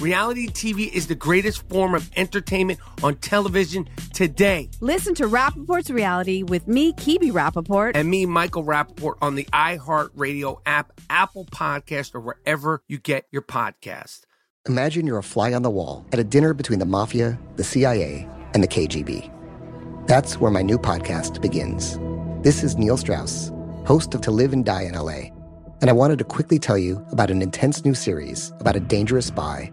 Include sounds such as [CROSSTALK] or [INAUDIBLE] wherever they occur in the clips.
Reality TV is the greatest form of entertainment on television today. Listen to Rapaport's Reality with me, Kebe Rapaport. And me, Michael Rapaport, on the iHeartRadio app, Apple Podcast, or wherever you get your podcast. Imagine you're a fly on the wall at a dinner between the mafia, the CIA, and the KGB. That's where my new podcast begins. This is Neil Strauss, host of To Live and Die in LA. And I wanted to quickly tell you about an intense new series about a dangerous spy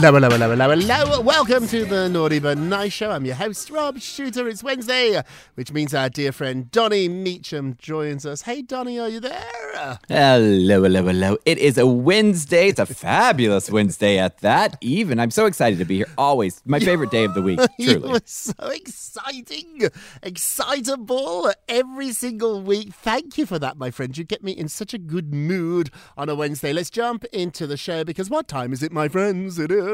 Hello, hello, hello, hello, hello. Welcome to the Naughty But Nice Show. I'm your host, Rob Shuter. It's Wednesday, which means our dear friend Donny Meacham joins us. Hey, Donny, are you there? Hello, hello, hello. It is a Wednesday. It's a fabulous Wednesday at that. Even I'm so excited to be here. Always my favorite day of the week. [LAUGHS] Truly. so exciting, excitable every single week. Thank you for that, my friend. You get me in such a good mood on a Wednesday. Let's jump into the show because what time is it, my friends? It is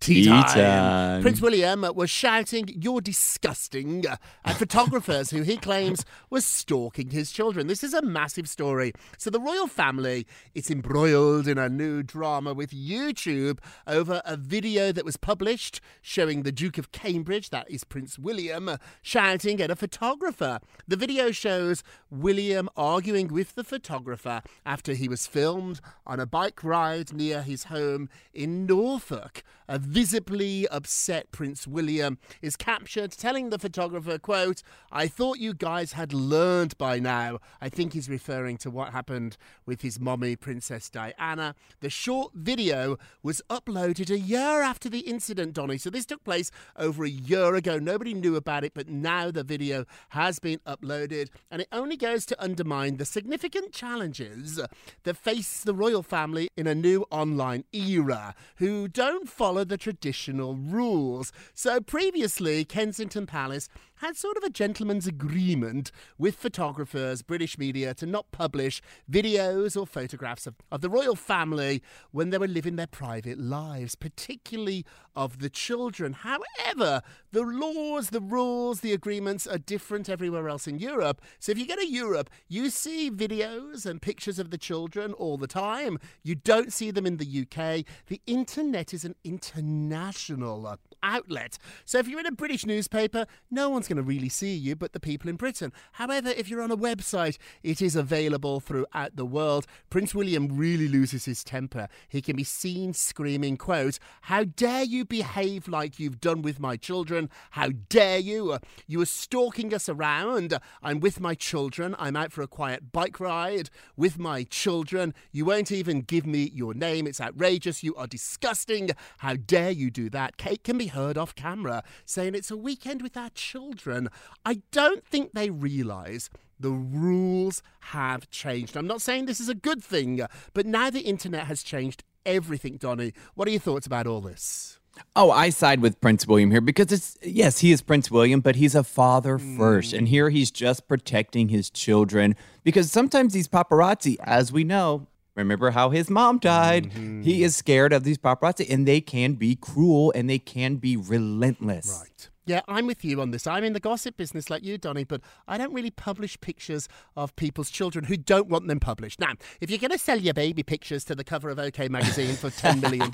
tea Tea time. time. Prince William was shouting, You're disgusting, at photographers who he claims were stalking his children. This is a massive story. So, the royal family is embroiled in a new drama with YouTube over a video that was published showing the Duke of Cambridge, that is Prince William, shouting at a photographer. The video shows William arguing with the photographer after he was filmed on a bike ride near his home in Norfolk. A visibly upset Prince William is captured telling the photographer, quote, I thought you guys had learned by now. I think he's referring to what happened with his mommy, Princess Diana. The short video was uploaded a year after the incident, Donny. So this took place over a year ago. Nobody knew about it, but now the video has been uploaded, and it only goes to undermine the significant challenges that face the royal family in a new online era who don't follow the traditional rules. So previously, Kensington Palace had sort of a gentleman's agreement with photographers, British media, to not publish videos or photographs of, of the royal family when they were living their private lives, particularly of the children. However, the laws, the rules, the agreements are different everywhere else in Europe. So if you go to Europe, you see videos and pictures of the children all the time. You don't see them in the UK. The internet is an international uh, outlet. So if you're in a British newspaper, no one's going to really see you but the people in Britain. However, if you're on a website, it is available throughout the world. Prince William really loses his temper. He can be seen screaming, quote, How dare you behave like you've done with my children? How dare you? You are stalking us around. I'm with my children. I'm out for a quiet bike ride with my children. You won't even give me your name. It's outrageous. You are disgusting. How dare you do that? Kate can be heard off camera saying it's a weekend with our children. I don't think they realise the rules have changed. I'm not saying this is a good thing, but now the internet has changed everything, Donny. What are your thoughts about all this? Oh, I side with Prince William here because it's yes, he is Prince William, but he's a father hmm. first. And here he's just protecting his children because sometimes these paparazzi, as we know, remember how his mom died, he mm-hmm. is scared of these paparazzi and they can be cruel and they can be relentless. Right. Yeah, I'm with you on this. I'm in the gossip business like you, Donny, but I don't really publish pictures of people's children who don't want them published. Now, if you're going to sell your baby pictures to the cover of OK Magazine for $10 million,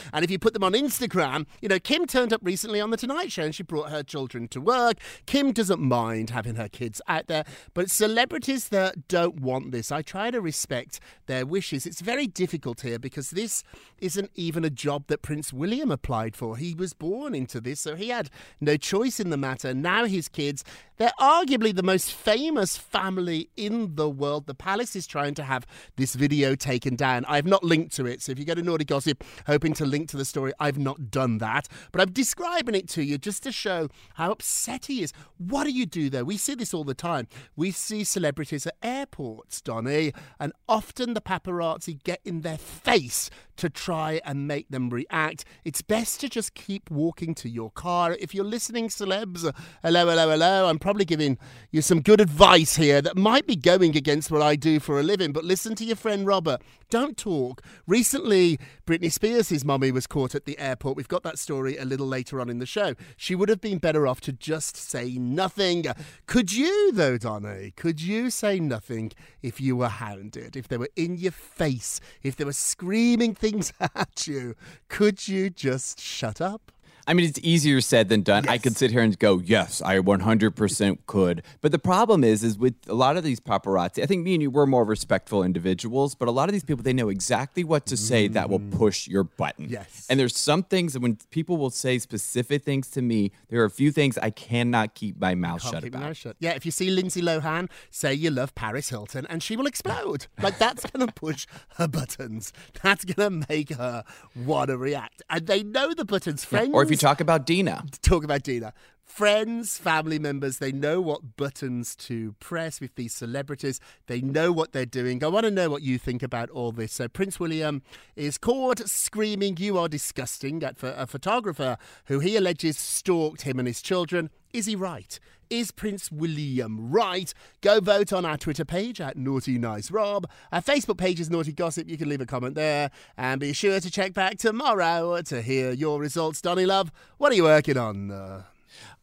[LAUGHS] and if you put them on Instagram, you know, Kim turned up recently on The Tonight Show and she brought her children to work. Kim doesn't mind having her kids out there, but celebrities that don't want this, I try to respect their wishes. It's very difficult here because this isn't even a job that Prince William applied for. He was born into this, so he had no choice in the matter. Now his kids, they're arguably the most famous family in the world. The palace is trying to have this video taken down. I've not linked to it, so if you go to Naughty Gossip hoping to link to the story, I've not done that. But I'm describing it to you just to show how upset he is. What do you do though? We see this all the time. We see celebrities at airports, Donny, and often the paparazzi get in their face to try and make them react. It's best to just keep walking to your car. If you're listening, celebs, uh, hello, hello, hello, I'm probably giving you some good advice here that might be going against what I do for a living, but listen to your friend Robert. Don't talk. Recently, Britney Spears' mummy was caught at the airport. We've got that story a little later on in the show. She would have been better off to just say nothing. Could you, though, Donny? Could you say nothing if you were hounded? If they were in your face? If they were screaming things [LAUGHS] at you? Could you just shut up? I mean, it's easier said than done. I could sit here and go, yes, I 100% could. But the problem is, is with a lot of these paparazzi, I think me and you were more respectful individuals, but a lot of these people, they know exactly what to say that will mm. push your button. Yes. And there's some things that when people will say specific things to me, there are a few things I cannot keep my mouth Can't shut about. mouth shut. Yeah, if you see Lindsay Lohan, say you love Paris Hilton, and she will explode. Like that's gonna push her buttons. That's gonna make her want to react. And they know the buttons. Friends, Or if you talk about Dina. talk about Dina. Friends, family members, they know what buttons to press with these celebrities. They know what they're doing. I want to know what you think about all this. So, Prince William is caught screaming, You are disgusting, at a photographer who he alleges stalked him and his children. Is he right? Is Prince William right? Go vote on our Twitter page at Naughty Nice Rob. Our Facebook page is Naughty Gossip. You can leave a comment there. And be sure to check back tomorrow to hear your results. Donny Love, what are you working on? Uh,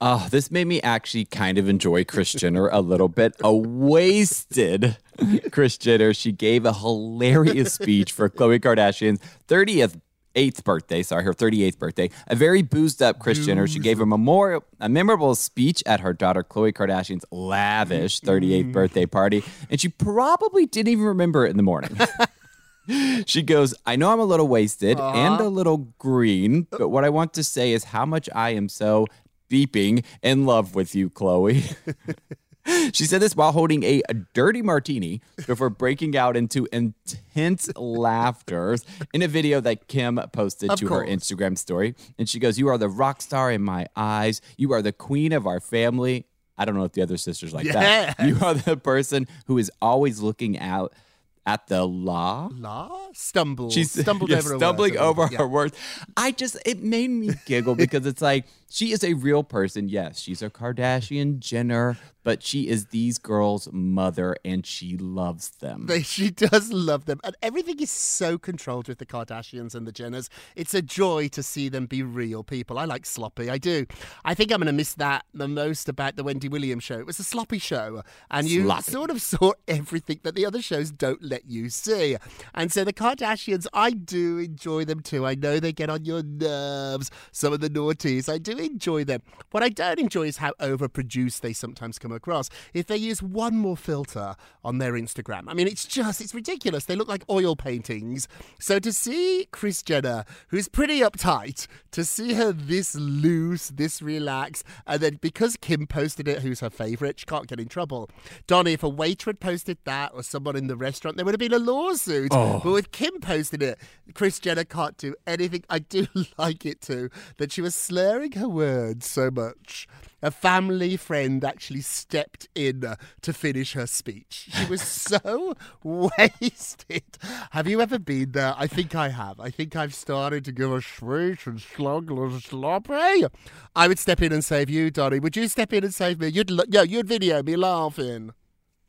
Oh, this made me actually kind of enjoy Kris Jenner a little bit. A wasted Kris Jenner. She gave a hilarious speech for Khloe Kardashian's 30th eighth birthday, sorry, her 38th birthday. A very boozed up Kris Jenner. She gave a memorial a memorable speech at her daughter Khloe Kardashian's lavish 38th birthday party, and she probably didn't even remember it in the morning. [LAUGHS] She goes, I know I'm a little wasted and uh-huh. a little green, but what I want to say is how much I am so beeping in love with you, Khloe. she said this while holding a, dirty martini before breaking out into intense laughter in a video that Kim posted Of to her. Instagram story. And she goes, You are the rock star in my eyes. You are the queen of our family. I don't know if the other sisters like that. You are the person who is always looking out at the law. La stumbled. She's [LAUGHS] stumbled yeah, over stumbling over Yeah. her words. I just it made me giggle because it's like she is a real person. Yes, she's a Kardashian Jenner, but she is these girls' mother and she loves them. She does love them, and everything is so controlled with the Kardashians and the Jenners. It's a joy to see them be real people. I like sloppy, I do. I think I'm going to miss that the most about the Wendy Williams show. It was a sloppy show, and you Sloppy. sort of [LAUGHS] saw everything that the other shows don't let you see. And so the Kardashians, I do enjoy them too. I know they get on your nerves. Some of the naughties, I do enjoy them. What I don't enjoy is how overproduced they sometimes come across. If they use one more filter on their Instagram, I mean, it's just, it's ridiculous. They look like oil paintings. So to see Kris Jenner, who's pretty uptight, to see her this loose, this relaxed, and then because Kim posted it, who's her favourite, she can't get in trouble. Donny, if a waiter had posted that or someone in the restaurant, there would have been a lawsuit. But with Kim posted it. Kris Jenner can't do anything. I do [LAUGHS] like it too that she was slurring her words so much. A family friend actually stepped in to finish her speech. She was [LAUGHS] so wasted. Have you ever been there? I think I have. I think I've started to give a speech and slug and sloppy. I would step in and save you, Donny. Would you step in and save me? You'd, yeah, you'd video me laughing.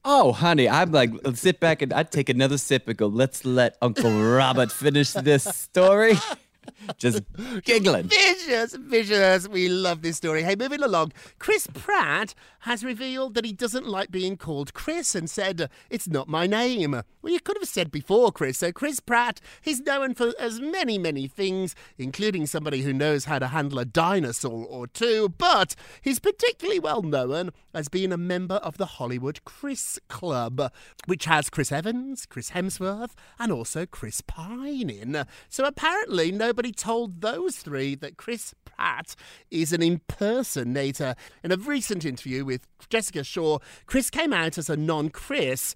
Oh, honey, I'm like, sit back and I'd take another sip and go, let's let Uncle Robert finish this story. [LAUGHS] [LAUGHS] Just giggling. Vicious, vicious. We love this story. Hey, moving along. Chris Pratt has revealed that he doesn't like being called Chris and said, It's not my name. Well, you could have said before, Chris. So, Chris Pratt, he's known for as many, many things, including somebody who knows how to handle a dinosaur or two, but he's particularly well known as being a member of the Hollywood Chris Club, which has Chris Evans, Chris Hemsworth, and also Chris Pine in. So, apparently, nobody told those three that Chris Pratt is an impersonator. In a recent interview with Jessica Shaw, Chris came out as a non Chris.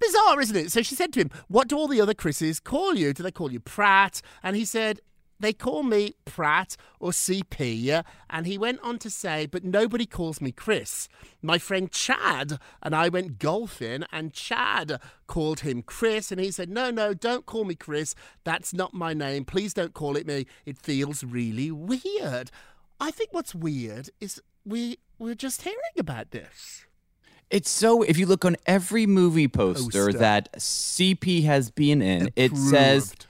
Bizarre, isn't it? So she said to him, What do all the other Chris's call you? Do they call you Pratt? And he said, they call me Pratt or CP, and he went on to say, but nobody calls me Chris. My friend Chad and I went golfing, and Chad called him Chris, and he said, no, no, don't call me Chris. That's not my name. Please don't call it me. It feels really weird. I think what's weird is we we're just hearing about this. It's so, if you look on every movie poster Poster. that CP has been in, it says Approved.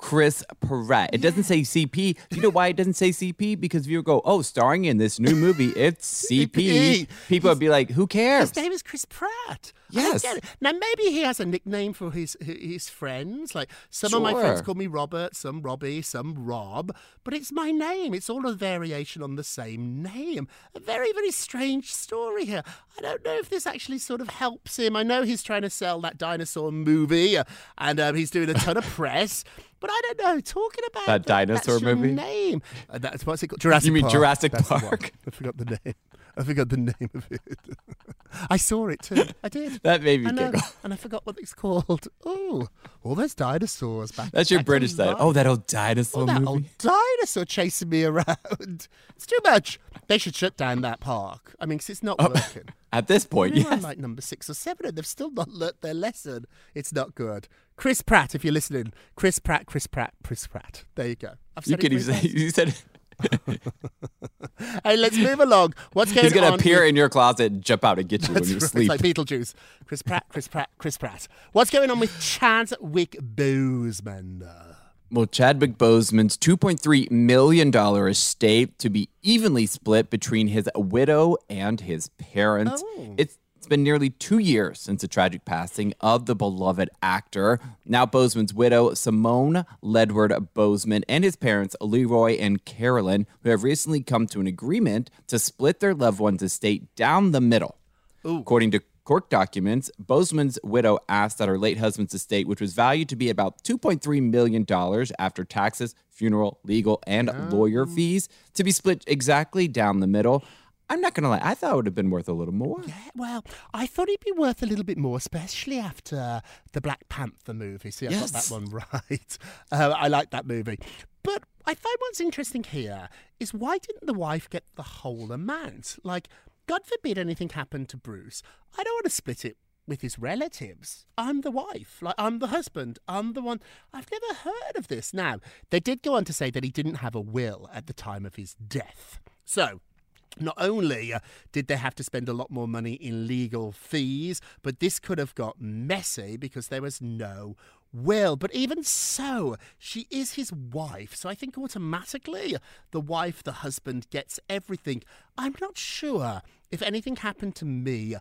Chris Pratt. It doesn't say CP. Do you know why it doesn't say CP? Because if you go, oh, starring in this new movie, it's [LAUGHS] CP. People would be like, who cares? His name is Chris Pratt. Yes. Now maybe he has a nickname for his his friends. Like some of my friends call me Robert, some Robbie, some Rob. But it's my name. It's all a variation on the same name. A very very strange story here. I don't know if this actually sort of helps him. I know he's trying to sell that dinosaur movie, uh, and um, he's doing a ton of [LAUGHS] press. But I don't know. Talking about That dinosaur that's your movie? name. Uh, that's what's it called? Jurassic You mean Park. Jurassic That's the one. Park? I forgot the name. I forgot the name of it. [LAUGHS] I saw it too. I did. [LAUGHS] That made me I know, giggle. Uh, and I forgot what it's called. Oh, all those dinosaurs back. That's your back British side. Oh, that old dinosaur Oh, that movie. old dinosaur chasing me around. [LAUGHS] It's too much. They should shut down that park. I mean, 'cause it's not Oh, working. At this point, yes. like number six or seven, and they've still not learnt their lesson. It's not good. Chris Pratt, if you're listening, Chris Pratt, Chris Pratt, Chris Pratt. There you go. I've You said could it even you said. [LAUGHS] Hey, let's move along. What's going he's going on? appear with- in your closet and jump out and get you when you right. sleep. It's like Beetlejuice. Chris Pratt, Chris Pratt, Chris Pratt. What's going on with Chadwick Boseman? Well, Chadwick Boseman's $2.3 million estate to be evenly split between his widow and his parents. Oh. It's it's been nearly two years since the tragic passing of the beloved actor. Now, Boseman's widow, Simone Ledward Boseman, and his parents, Leroy and Carolyn, who have recently come to an agreement to split their loved one's estate down the middle. According to court documents, Boseman's widow asked that her late husband's estate, which was valued to be about $2.3 million after taxes, funeral, legal, and lawyer oh. fees, to be split exactly down the middle. I'm not going to lie, I thought it would have been worth a little more. Yeah, well, I thought it'd be worth a little bit more, especially after the Black Panther movie. See, I got that one [LAUGHS] right. Uh, I like that movie. But I find what's interesting here is why didn't the wife get the whole amount? Like, God forbid anything happened to Bruce. I don't want to split it with his relatives. I'm the wife. Like, I'm the husband. I'm the one. I've never heard of this. Now, they did go on to say that he didn't have a will at the time of his death. So, not only uh, did they have to spend a lot more money in legal fees, but this could have got messy because there was no will. But even so, she is his wife. So I think automatically the wife, the husband gets everything. I'm not sure if anything happened to me.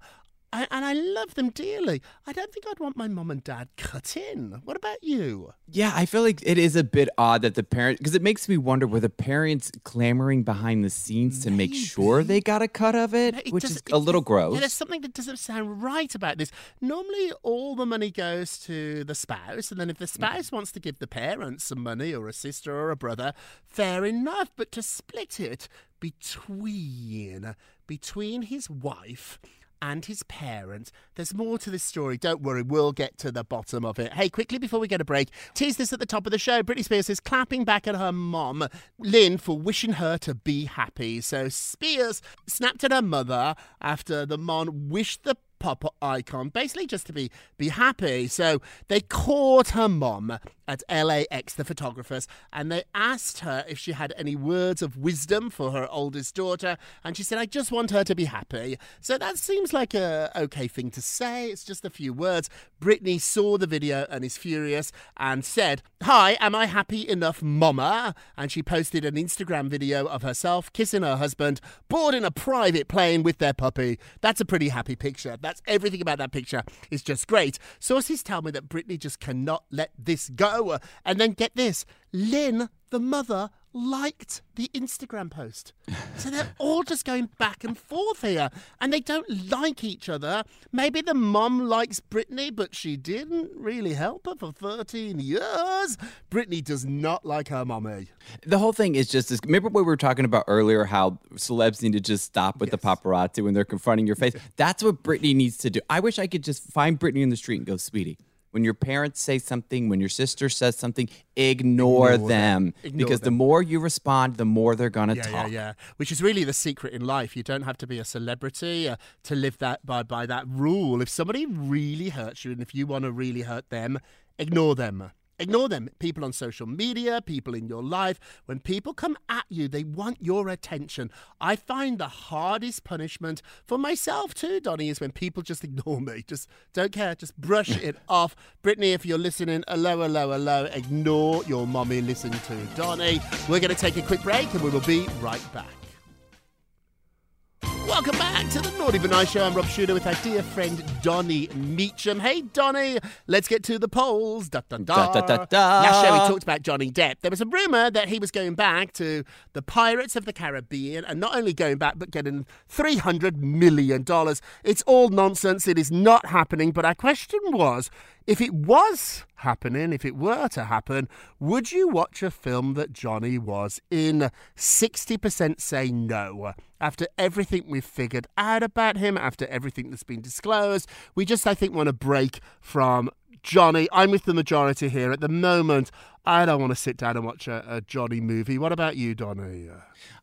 I, and I love them dearly. I don't think I'd want my mum and dad cut in. What about you? Yeah, I feel like it is a bit odd that the parents, because it makes me wonder were the parents clamoring behind the scenes to make sure they got a cut of it, It which is a little gross. Yeah, there's something that doesn't sound right about this. Normally, all the money goes to the spouse, and then if the mm. spouse wants to give the parents some money, or a sister or a brother, fair enough. But to split it between between his wife and his parents. There's more to this story. Don't worry, we'll get to the bottom of it. Hey, quickly before we get a break, tease this at the top of the show. Britney Spears is clapping back at her mom, Lynn, for wishing her to be happy. So Spears snapped at her mother after the mom wished the pop icon, basically just to be be happy. So they caught her mom at LAX, the photographers, and they asked her if she had any words of wisdom for her oldest daughter, and she said, "I just want her to be happy." So that seems like a okay thing to say. It's just a few words. Britney saw the video and is furious and said, "Hi, am I happy enough, Mama?" And she posted an Instagram video of herself kissing her husband, boarding a private plane with their puppy. That's a pretty happy picture. That's everything about that picture is just great. Sources tell me that Britney just cannot let this go. And then get this Lynn, the mother, liked the Instagram post. So they're all just going back and forth here. And they don't like each other. Maybe the mom likes Britney, but she didn't really help her for 13 years. Britney does not like her mommy. The whole thing is just this. Remember what we were talking about earlier? How celebs need to just stop with the paparazzi when they're confronting your face. That's what Britney needs to do. I wish I could just find Britney in the street and go, "Sweetie, when your parents say something, when your sister says something, ignore, Ignore them, them. Ignore because the more you respond, the more they're gonna Yeah, talk." yeah, yeah. Which is really the secret in life. You don't have to be a celebrity uh, to live that by by that rule. If somebody really hurts you, and if you want to really hurt them, ignore them. Ignore them. People on social media, people in your life. When people come at you, they want your attention. I find the hardest punishment for myself too, Donny, is when people just [LAUGHS] ignore me. Just don't care. Just brush it [LAUGHS] off. Britney, if you're listening, hello, hello, hello. Ignore your mommy. Listen to Donny. We're going to take a quick break and we will be right back. Welcome back to the Naughty But Nice Show. I'm Rob Shuter with our dear friend Donny Meacham. Hey, Donny, let's get to the polls. Da, da, da. Da, da, da, da. Last show we talked about Johnny Depp. There was a rumour that he was going back to the Pirates of the Caribbean and not only going back, but getting $300 million. It's all nonsense. It is not happening. But our question was if it was happening, if it were to happen, would you watch a film that Johnny was in? 60% say no. After everything we've figured out about him, after everything that's been disclosed, we just, I think, want to break from Johnny. I'm with the majority here. At the moment, I don't want to sit down and watch a, a Johnny movie. What about you, Donny?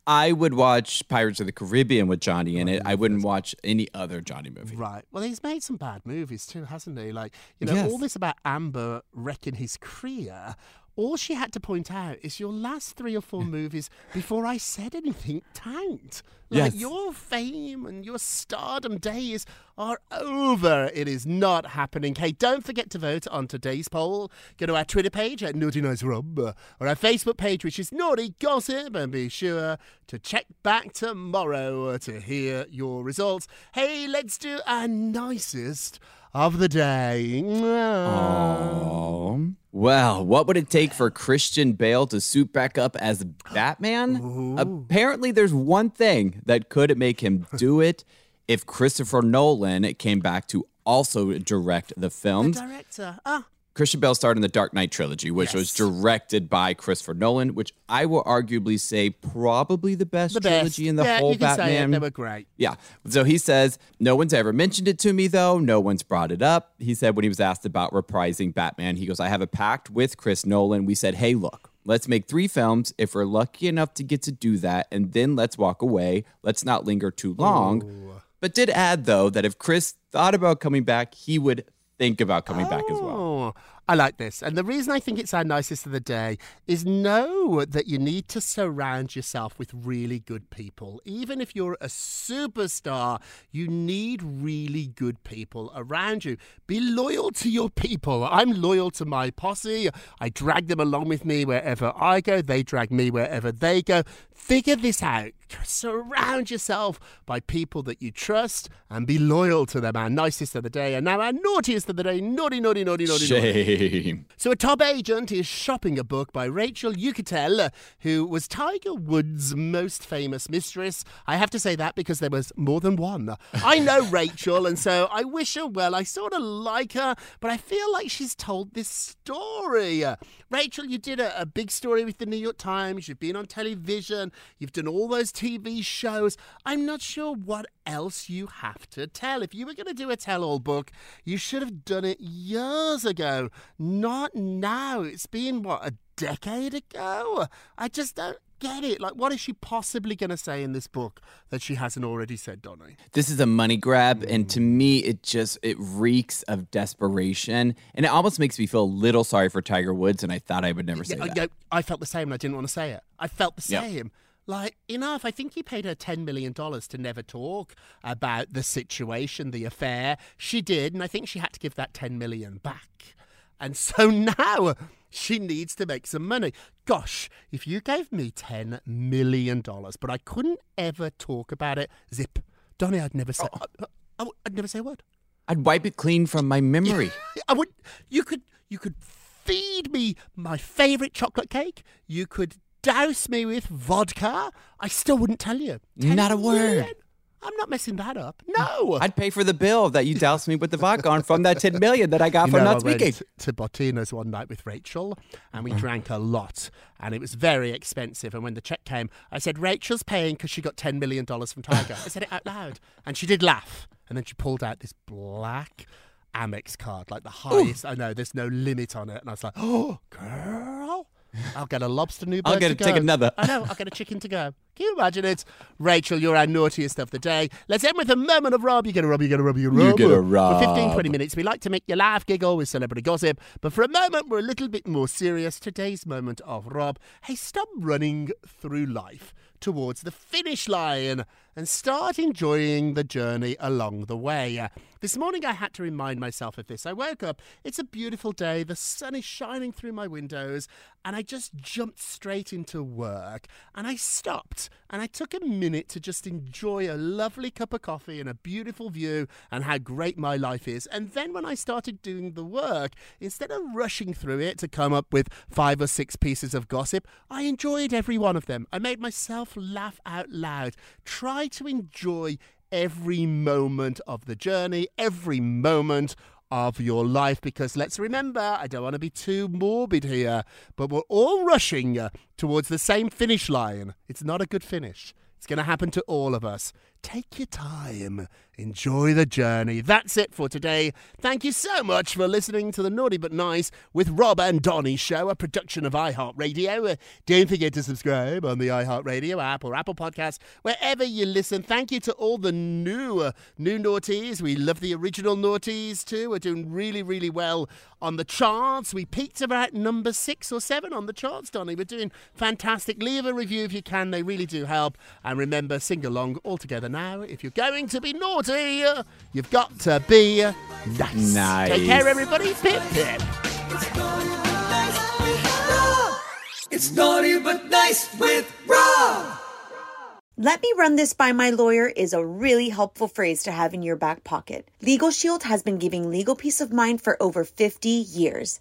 I would watch Pirates of the Caribbean with Johnny in it. I wouldn't watch any other Johnny movie. Right. Well, he's made some bad movies too, hasn't he? Like, you know, Yes. all this about Amber wrecking his career. All she had to point out is your last three or four movies before I said anything tanked. Like Yes. your fame and your stardom days are over. It is not happening. Hey, don't forget to vote on today's poll. Go to our Twitter page at Naughty Nice Rob uh, or our Facebook page, which is Naughty Gossip, and be sure to check back tomorrow uh, to hear your results. Hey, let's do our nicest of the day. Oh. Well, what would it take for Christian Bale to suit back up as Batman? Apparently, there's one thing that could make him [LAUGHS] do it if Christopher Nolan came back to also direct the The director. Ah, Christian Bale starred in the Dark Knight trilogy, which was directed by Christopher Nolan, which I will arguably say probably the best the best. trilogy in the yeah, whole you can Say it. Batman. They were great. Yeah. So he says, no one's ever mentioned it to me, though. No one's brought it up. He said when he was asked about reprising Batman, he goes, I have a pact with Chris Nolan. We said, hey, look, let's make three films. If we're lucky enough to get to do that, and then let's walk away. Let's not linger too long. But did add, though, that if Chris thought about coming back, he would think about coming back as well. Oh, I like this. And the reason I think it's our nicest of the day is know that you need to surround yourself with really good people. Even if you're a superstar, you need really good people around you. Be loyal to your people. I'm loyal to my posse. I drag them along with me wherever I go, they drag me wherever they go. Figure this out. Surround yourself by people that you trust and be loyal to them. Our nicest of the day, and now our naughtiest of the day. Naughty, naughty, naughty, naughty, naughty. Shame. So, a top agent is shopping a book by Rachel Uchitel, who was Tiger Woods' most famous mistress. I have to say that because there was more than one. I [LAUGHS] know Rachel, and so I wish her well. I sort of like her, but I feel like she's told this story. Rachel, you did a, a big story with the New York Times. You've been on television. You've done all those TV shows. I'm not sure what else you have to tell. If you were going to do a tell all book, you should have done it years ago, not now. It's been, what, a decade ago? I just don't get it. Like, what is she possibly going to say in this book that she hasn't already said, Donny? This is a money grab, and to mm. me, it just it reeks of desperation, and it almost makes me feel a little sorry for Tiger Woods. And I thought I would never say Yeah, that. yeah, I felt the same and I didn't want to say it. I felt the Yeah. same. Like, enough. I think he paid her $10 million to never talk about the situation, the affair. She did, and I think she had to give that 10 million back. And so [LAUGHS] now she needs to make some money. Gosh, if you gave me $10 million, but I couldn't ever talk about it, zip. Donny, I'd never say, oh, I, I, I'd never say a word. I'd wipe it clean from my memory. [LAUGHS] I would. You could. You could feed me my favorite chocolate cake. You could douse me with vodka. I still wouldn't tell you. Not a 10 word. million? I'm not messing that up. No. I'd pay for the bill that you doused me with the vodka on from that 10 million that I got You from know, not I went speaking. to Bottina's one night with Rachel, and we mm. drank a lot, and it was very expensive. And when the check came, I said, "Rachel's paying because she got ten million dollars from Tiger." I said it out loud, and she did laugh. And then she pulled out this black Amex card, like the highest. I know, there's no limit on it, and I was like, "Oh, girl." I'll get a lobster new I'll get to to take another. I know. I'll get a chicken to go. Can you imagine it? Rachel, you're our naughtiest of the day. Let's end with a moment of Rob. You get a Rob, you get a Rob, you get a You Rob. get a For 15, 20 minutes, we like to make you laugh, giggle with celebrity gossip. But for a moment, we're a little bit more serious. Today's moment of Rob. Hey, stop running through life towards the finish line and start enjoying the journey along the way. Uh, This morning, I had to remind myself of this. I woke up, it's a beautiful day, the sun is shining through my windows, and I just jumped straight into work. And I stopped and I took a minute to just enjoy a lovely cup of coffee and a beautiful view and how great my life is. And then when I started doing the work, instead of rushing through it to come up with five or six pieces of gossip, I enjoyed every one of them. I made myself laugh out loud. Try to enjoy every moment of the journey, every moment of your life because let's remember, I don't want to be too morbid here, but we're all rushing towards the same finish line. It's not a good finish. It's going to happen to all of us. Take your time. Enjoy the journey. That's it for today. Thank you so much for listening to the Naughty But Nice with Rob and Donny show, a production of iHeartRadio. Uh, don't forget to subscribe on the iHeartRadio app or Apple Podcasts, wherever you listen. Thank you to all the new, uh, new naughties. We love the original naughties too. We're doing really, really well on the charts. We peaked about number six or seven on the charts, Donny. We're doing fantastic. Leave a review if you can. They really do help. And remember, sing along all together now. If you're going to be naughty, you've got to be nice. Nice. Take care, everybody. Pip, pip. It's naughty but nice with Rob. Let me run this by my lawyer is a really helpful phrase to have in your back pocket. Legal Shield has been giving legal peace of mind for over 50 years.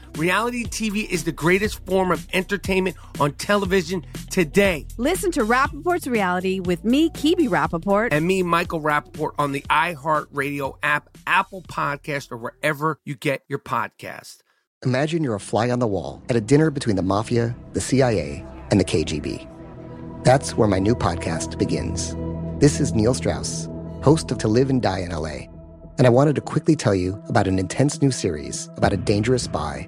Reality TV is the greatest form of entertainment on television today. Listen to Rapaport's Reality with me, Kebe Rapaport. And me, Michael Rapaport, on the iHeartRadio app, Apple Podcast, or wherever you get your podcast. Imagine you're a fly on the wall at a dinner between the mafia, the CIA, and the KGB. That's where my new podcast begins. This is Neil Strauss, host of To Live and Die in LA, And I wanted to quickly tell you about an intense new series about a dangerous spy